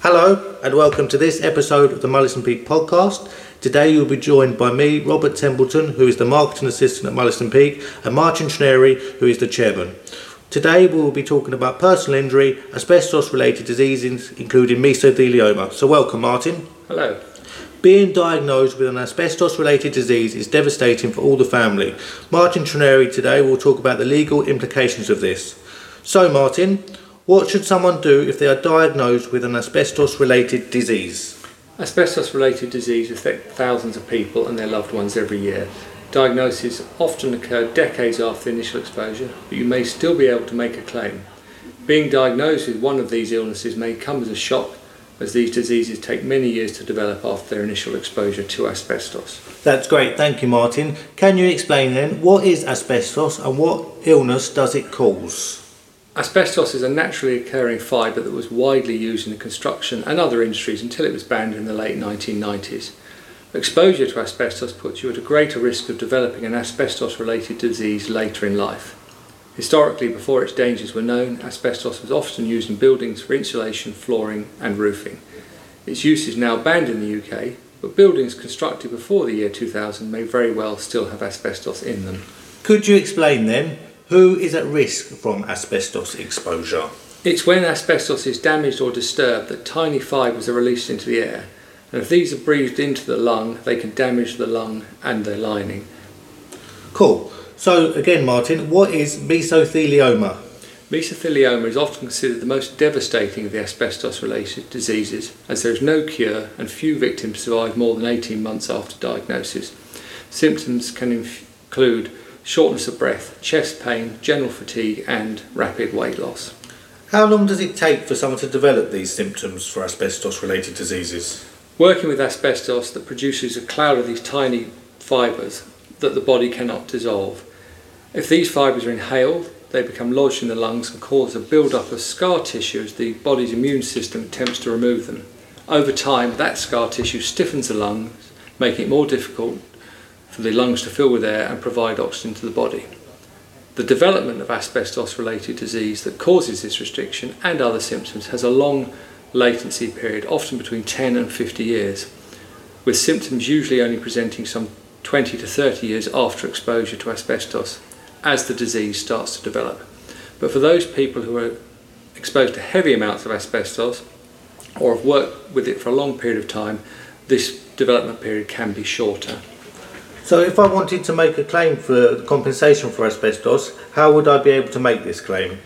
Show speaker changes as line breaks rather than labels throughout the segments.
Hello, and welcome to this episode of the Mullis and Peake podcast. Today you'll be joined by me, Robert Templeton, who is the marketing assistant at Mullis and Peake, and Martyn Trenerry, who is the chairman. Today we will be talking about personal injury, asbestos related diseases, including mesothelioma. So, welcome, Martyn.
Hello.
Being diagnosed with an asbestos related disease is devastating for all the family. Martyn Trenerry today will talk about the legal implications of this. So, Martyn, what should someone do if they are diagnosed with an asbestos related disease?
Asbestos related disease affects thousands of people and their loved ones every year. Diagnosis often occur decades after the initial exposure, but you may still be able to make a claim. Being diagnosed with one of these illnesses may come as a shock as these diseases take many years to develop after their initial exposure to asbestos.
That's great, thank you, Martyn. Can you explain then what is asbestos and what illness does it cause?
Asbestos is a naturally occurring fibre that was widely used in the construction and other industries until it was banned in the late 1990s. Exposure to asbestos puts you at a greater risk of developing an asbestos related disease later in life. Historically, before its dangers were known, asbestos was often used in buildings for insulation, flooring, and roofing. Its use is now banned in the UK, but buildings constructed before the year 2000 may very well still have asbestos in them.
Could you explain then who is at risk from asbestos exposure?
It's when asbestos is damaged or disturbed that tiny fibres are released into the air, and if these are breathed into the lung, they can damage the lung and their lining.
Cool. So, again, Martyn, what is mesothelioma?
Mesothelioma is often considered the most devastating of the asbestos related diseases, as there is no cure and few victims survive more than 18 months after diagnosis. Symptoms can include shortness of breath, chest pain, general fatigue, and rapid weight loss.
How long does it take for someone to develop these symptoms for asbestos related diseases?
Working with asbestos that produces a cloud of these tiny fibres that the body cannot dissolve. If these fibres are inhaled, they become lodged in the lungs and cause a build-up of scar tissue as the body's immune system attempts to remove them. Over time, that scar tissue stiffens the lungs, making it more difficult for the lungs to fill with air and provide oxygen to the body. The development of asbestos related disease that causes this restriction and other symptoms has a long latency period, often between 10 and 50 years, with symptoms usually only presenting some 20 to 30 years after exposure to asbestos as the disease starts to develop. But for those people who are exposed to heavy amounts of asbestos or have worked with it for a long period of time, this development period can be shorter.
So, if I wanted to make a claim for compensation for asbestos, how would I be able to make this claim?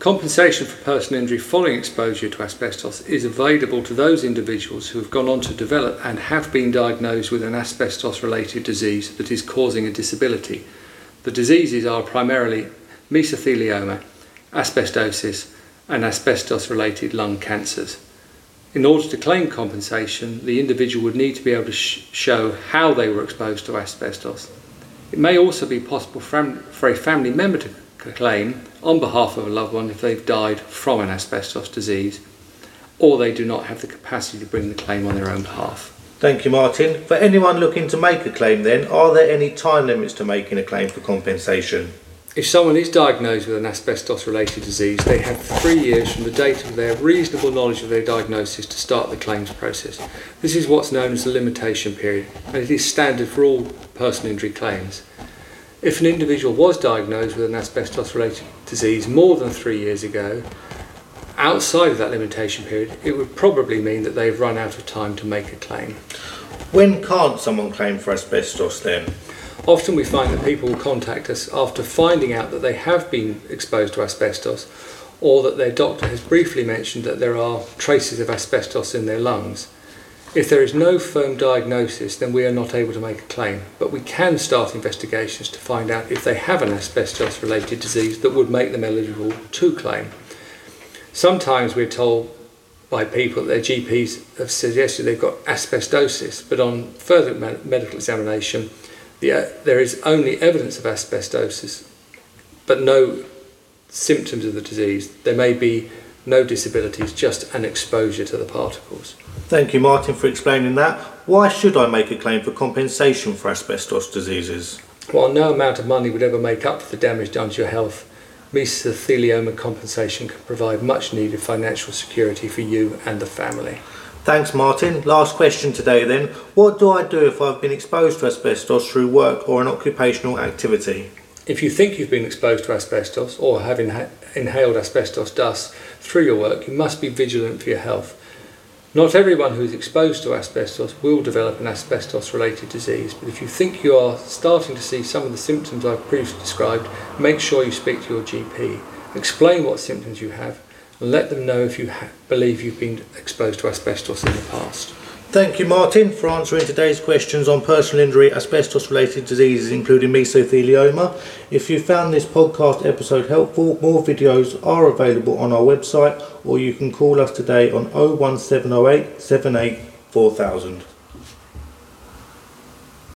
Compensation for personal injury following exposure to asbestos is available to those individuals who have gone on to develop and have been diagnosed with an asbestos related disease that is causing a disability. The diseases are primarily mesothelioma, asbestosis, and asbestos related lung cancers. In order to claim compensation, the individual would need to be able to sh- show how they were exposed to asbestos. It may also be possible for, for a family member to claim on behalf of a loved one if they've died from an asbestos disease or they do not have the capacity to bring the claim on their own behalf.
Thank you, Martyn. For anyone looking to make a claim, then, are there any time limits to making a claim for compensation?
If someone is diagnosed with an asbestos related disease, they have three years from the date of their reasonable knowledge of their diagnosis to start the claims process. This is what's known as the limitation period, and it is standard for all personal injury claims. If an individual was diagnosed with an asbestos related disease more than three years ago, outside of that limitation period, it would probably mean that they've run out of time to make a claim.
When can't someone claim for asbestos then?
Often we find that people will contact us after finding out that they have been exposed to asbestos or that their doctor has briefly mentioned that there are traces of asbestos in their lungs. If there is no firm diagnosis, then we are not able to make a claim, but we can start investigations to find out if they have an asbestos related disease that would make them eligible to claim. Sometimes we're told by people that their GPs have suggested they've got asbestosis, but on further medical examination, the, uh, there is only evidence of asbestosis, but no symptoms of the disease. There may be no disabilities, just an exposure to the particles.
Thank you, Martyn, for explaining that. Why should I make a claim for compensation for asbestos diseases?
While no amount of money would ever make up for the damage done to your health, mesothelioma compensation can provide much needed financial security for you and the family.
Thanks, Martyn. Last question today then. What do I do if I've been exposed to asbestos through work or an occupational activity?
If you think you've been exposed to asbestos or have inha- inhaled asbestos dust through your work, you must be vigilant for your health. Not everyone who is exposed to asbestos will develop an asbestos related disease, but if you think you are starting to see some of the symptoms I've previously described, make sure you speak to your GP. Explain what symptoms you have let them know if you ha- believe you've been exposed to asbestos in the past.
Thank you, Martyn, for answering today's questions on personal injury, asbestos related diseases, including mesothelioma. If you found this podcast episode helpful, more videos are available on our website, or you can call us today on 01708 78 4000.